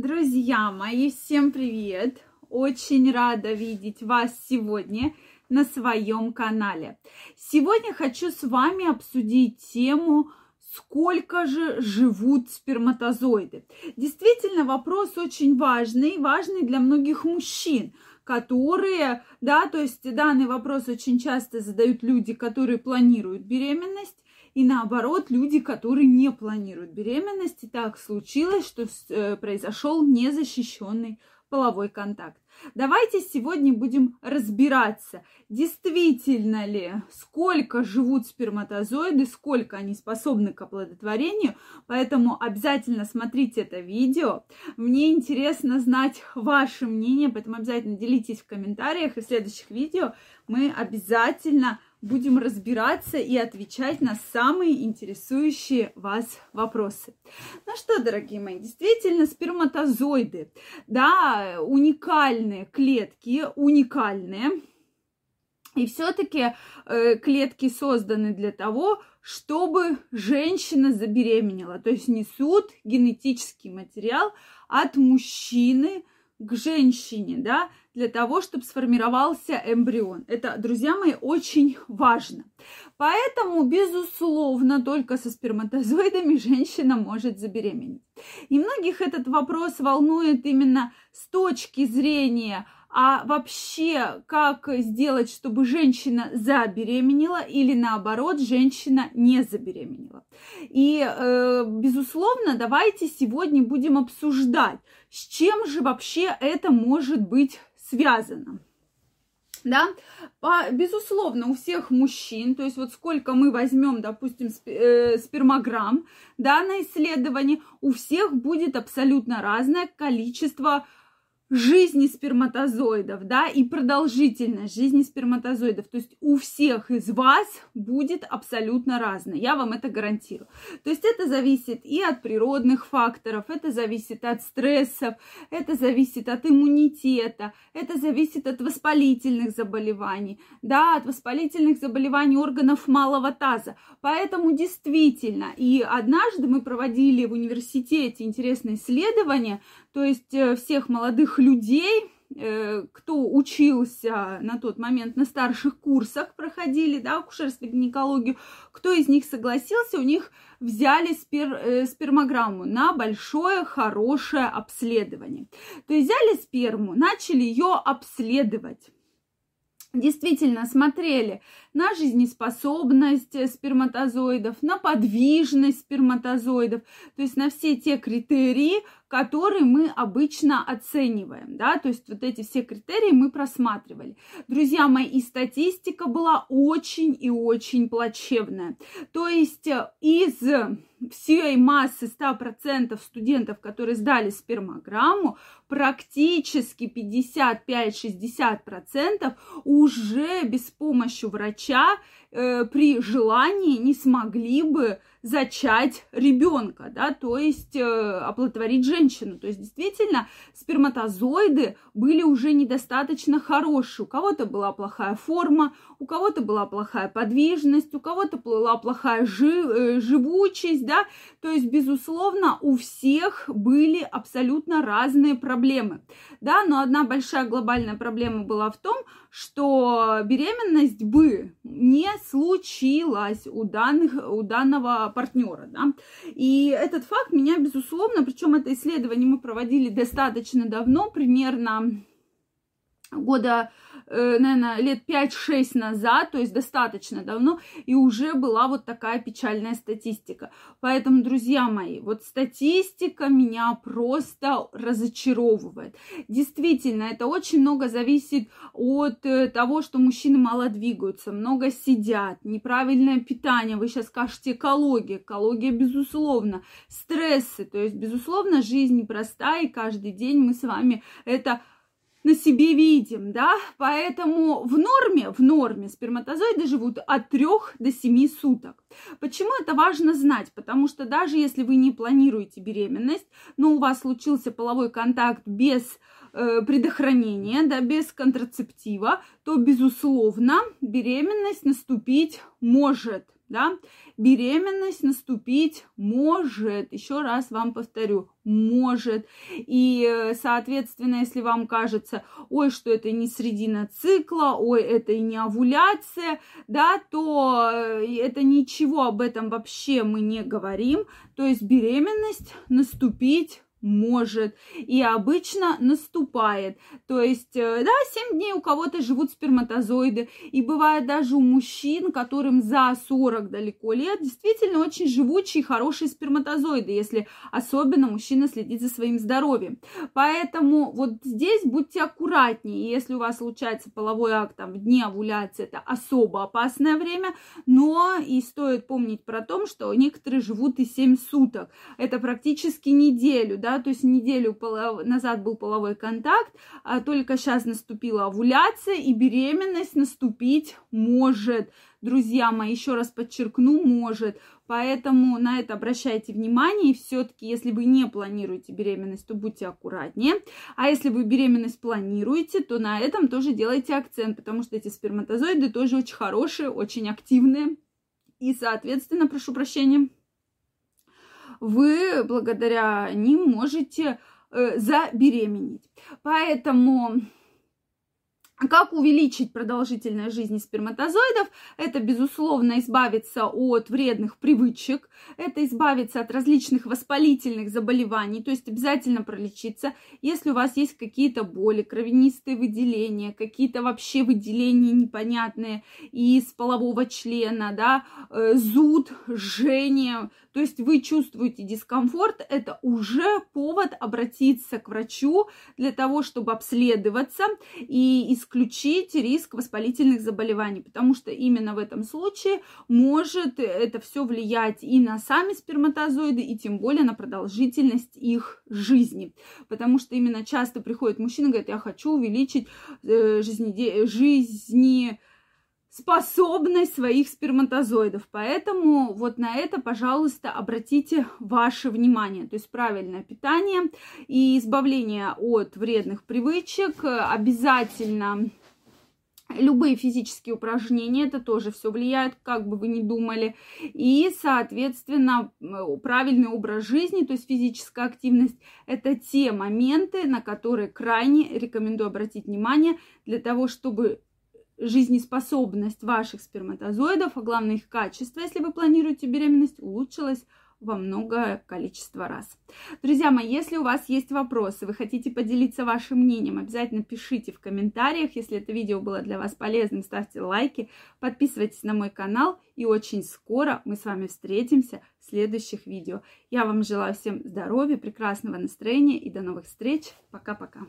Друзья мои, всем привет! Очень рада видеть вас сегодня на своем канале. Сегодня хочу с вами обсудить тему сколько же живут сперматозоиды. Действительно, вопрос очень важный, важный для многих мужчин, которые, да, то есть данный вопрос очень часто задают люди, которые планируют беременность, и наоборот, люди, которые не планируют беременность, и так случилось, что э, произошел незащищенный половой контакт. Давайте сегодня будем разбираться, действительно ли, сколько живут сперматозоиды, сколько они способны к оплодотворению. Поэтому обязательно смотрите это видео. Мне интересно знать ваше мнение, поэтому обязательно делитесь в комментариях. И в следующих видео мы обязательно будем разбираться и отвечать на самые интересующие вас вопросы. Ну что, дорогие мои, действительно, сперматозоиды, да, уникальные клетки, уникальные. И все-таки э, клетки созданы для того, чтобы женщина забеременела. То есть несут генетический материал от мужчины к женщине, да, для того, чтобы сформировался эмбрион. Это, друзья мои, очень важно. Поэтому, безусловно, только со сперматозоидами женщина может забеременеть. И многих этот вопрос волнует именно с точки зрения а вообще, как сделать, чтобы женщина забеременела или наоборот, женщина не забеременела. И, э, безусловно, давайте сегодня будем обсуждать, с чем же вообще это может быть связано. Да, По, безусловно, у всех мужчин, то есть вот сколько мы возьмем, допустим, э, спермограмм, да, на исследование, у всех будет абсолютно разное количество жизни сперматозоидов, да, и продолжительность жизни сперматозоидов. То есть у всех из вас будет абсолютно разное. Я вам это гарантирую. То есть это зависит и от природных факторов, это зависит от стрессов, это зависит от иммунитета, это зависит от воспалительных заболеваний, да, от воспалительных заболеваний органов малого таза. Поэтому действительно, и однажды мы проводили в университете интересное исследование, то есть э, всех молодых людей, э, кто учился на тот момент на старших курсах, проходили, да, акушерство, гинекологию, кто из них согласился, у них взяли спер, э, спермограмму на большое, хорошее обследование. То есть взяли сперму, начали ее обследовать действительно смотрели на жизнеспособность сперматозоидов, на подвижность сперматозоидов, то есть на все те критерии, которые мы обычно оцениваем, да, то есть вот эти все критерии мы просматривали. Друзья мои, и статистика была очень и очень плачевная. То есть э, из всей массы 100% студентов, которые сдали спермограмму, практически 55-60% уже без помощи врача э, при желании не смогли бы зачать ребенка, да, то есть э, оплодотворить женщину. То есть действительно сперматозоиды были уже недостаточно хорошие. У кого-то была плохая форма, у кого-то была плохая подвижность, у кого-то была плохая жи- э, живучесть, да, то есть безусловно у всех были абсолютно разные проблемы, да, но одна большая глобальная проблема была в том, что беременность бы не случилась у, данных, у данного партнера. Да? И этот факт меня, безусловно, причем это исследование мы проводили достаточно давно, примерно года наверное, лет 5-6 назад, то есть достаточно давно, и уже была вот такая печальная статистика. Поэтому, друзья мои, вот статистика меня просто разочаровывает. Действительно, это очень много зависит от э, того, что мужчины мало двигаются, много сидят, неправильное питание, вы сейчас скажете экология, экология, безусловно, стрессы, то есть, безусловно, жизнь непростая, и каждый день мы с вами это на себе видим, да, поэтому в норме, в норме сперматозоиды живут от 3 до 7 суток. Почему это важно знать? Потому что даже если вы не планируете беременность, но у вас случился половой контакт без э, предохранения, да, без контрацептива, то, безусловно, беременность наступить может да, беременность наступить может, еще раз вам повторю, может. И, соответственно, если вам кажется, ой, что это не средина цикла, ой, это и не овуляция, да, то э, это ничего об этом вообще мы не говорим. То есть беременность наступить может. И обычно наступает. То есть, э, да, 7 дней у кого-то живут сперматозоиды, и бывает даже у мужчин, которым за 40 далеко лет, действительно очень живучие, хорошие сперматозоиды, если особенно мужчина следит за своим здоровьем. Поэтому вот здесь будьте аккуратнее, если у вас случается половой акт там, в дне овуляции, это особо опасное время, но и стоит помнить про то, что некоторые живут и 7 суток, это практически неделю, да, да, то есть неделю назад был половой контакт, а только сейчас наступила овуляция, и беременность наступить может. Друзья мои, еще раз подчеркну, может. Поэтому на это обращайте внимание. И все-таки, если вы не планируете беременность, то будьте аккуратнее. А если вы беременность планируете, то на этом тоже делайте акцент, потому что эти сперматозоиды тоже очень хорошие, очень активные. И, соответственно, прошу прощения, вы благодаря ним можете э, забеременеть. Поэтому как увеличить продолжительность жизни сперматозоидов? Это, безусловно, избавиться от вредных привычек, это избавиться от различных воспалительных заболеваний, то есть обязательно пролечиться. Если у вас есть какие-то боли, кровянистые выделения, какие-то вообще выделения непонятные из полового члена, да, э, зуд, жжение, то есть вы чувствуете дискомфорт, это уже повод обратиться к врачу для того, чтобы обследоваться и исключить риск воспалительных заболеваний, потому что именно в этом случае может это все влиять и на сами сперматозоиды, и тем более на продолжительность их жизни. Потому что именно часто приходит мужчина и говорит, я хочу увеличить э, жизни, жизни способность своих сперматозоидов. Поэтому вот на это, пожалуйста, обратите ваше внимание. То есть правильное питание и избавление от вредных привычек. Обязательно любые физические упражнения, это тоже все влияет, как бы вы ни думали. И, соответственно, правильный образ жизни, то есть физическая активность, это те моменты, на которые крайне рекомендую обратить внимание для того, чтобы жизнеспособность ваших сперматозоидов, а главное их качество, если вы планируете беременность, улучшилось во много количество раз. Друзья мои, если у вас есть вопросы, вы хотите поделиться вашим мнением, обязательно пишите в комментариях. Если это видео было для вас полезным, ставьте лайки, подписывайтесь на мой канал. И очень скоро мы с вами встретимся в следующих видео. Я вам желаю всем здоровья, прекрасного настроения и до новых встреч. Пока-пока.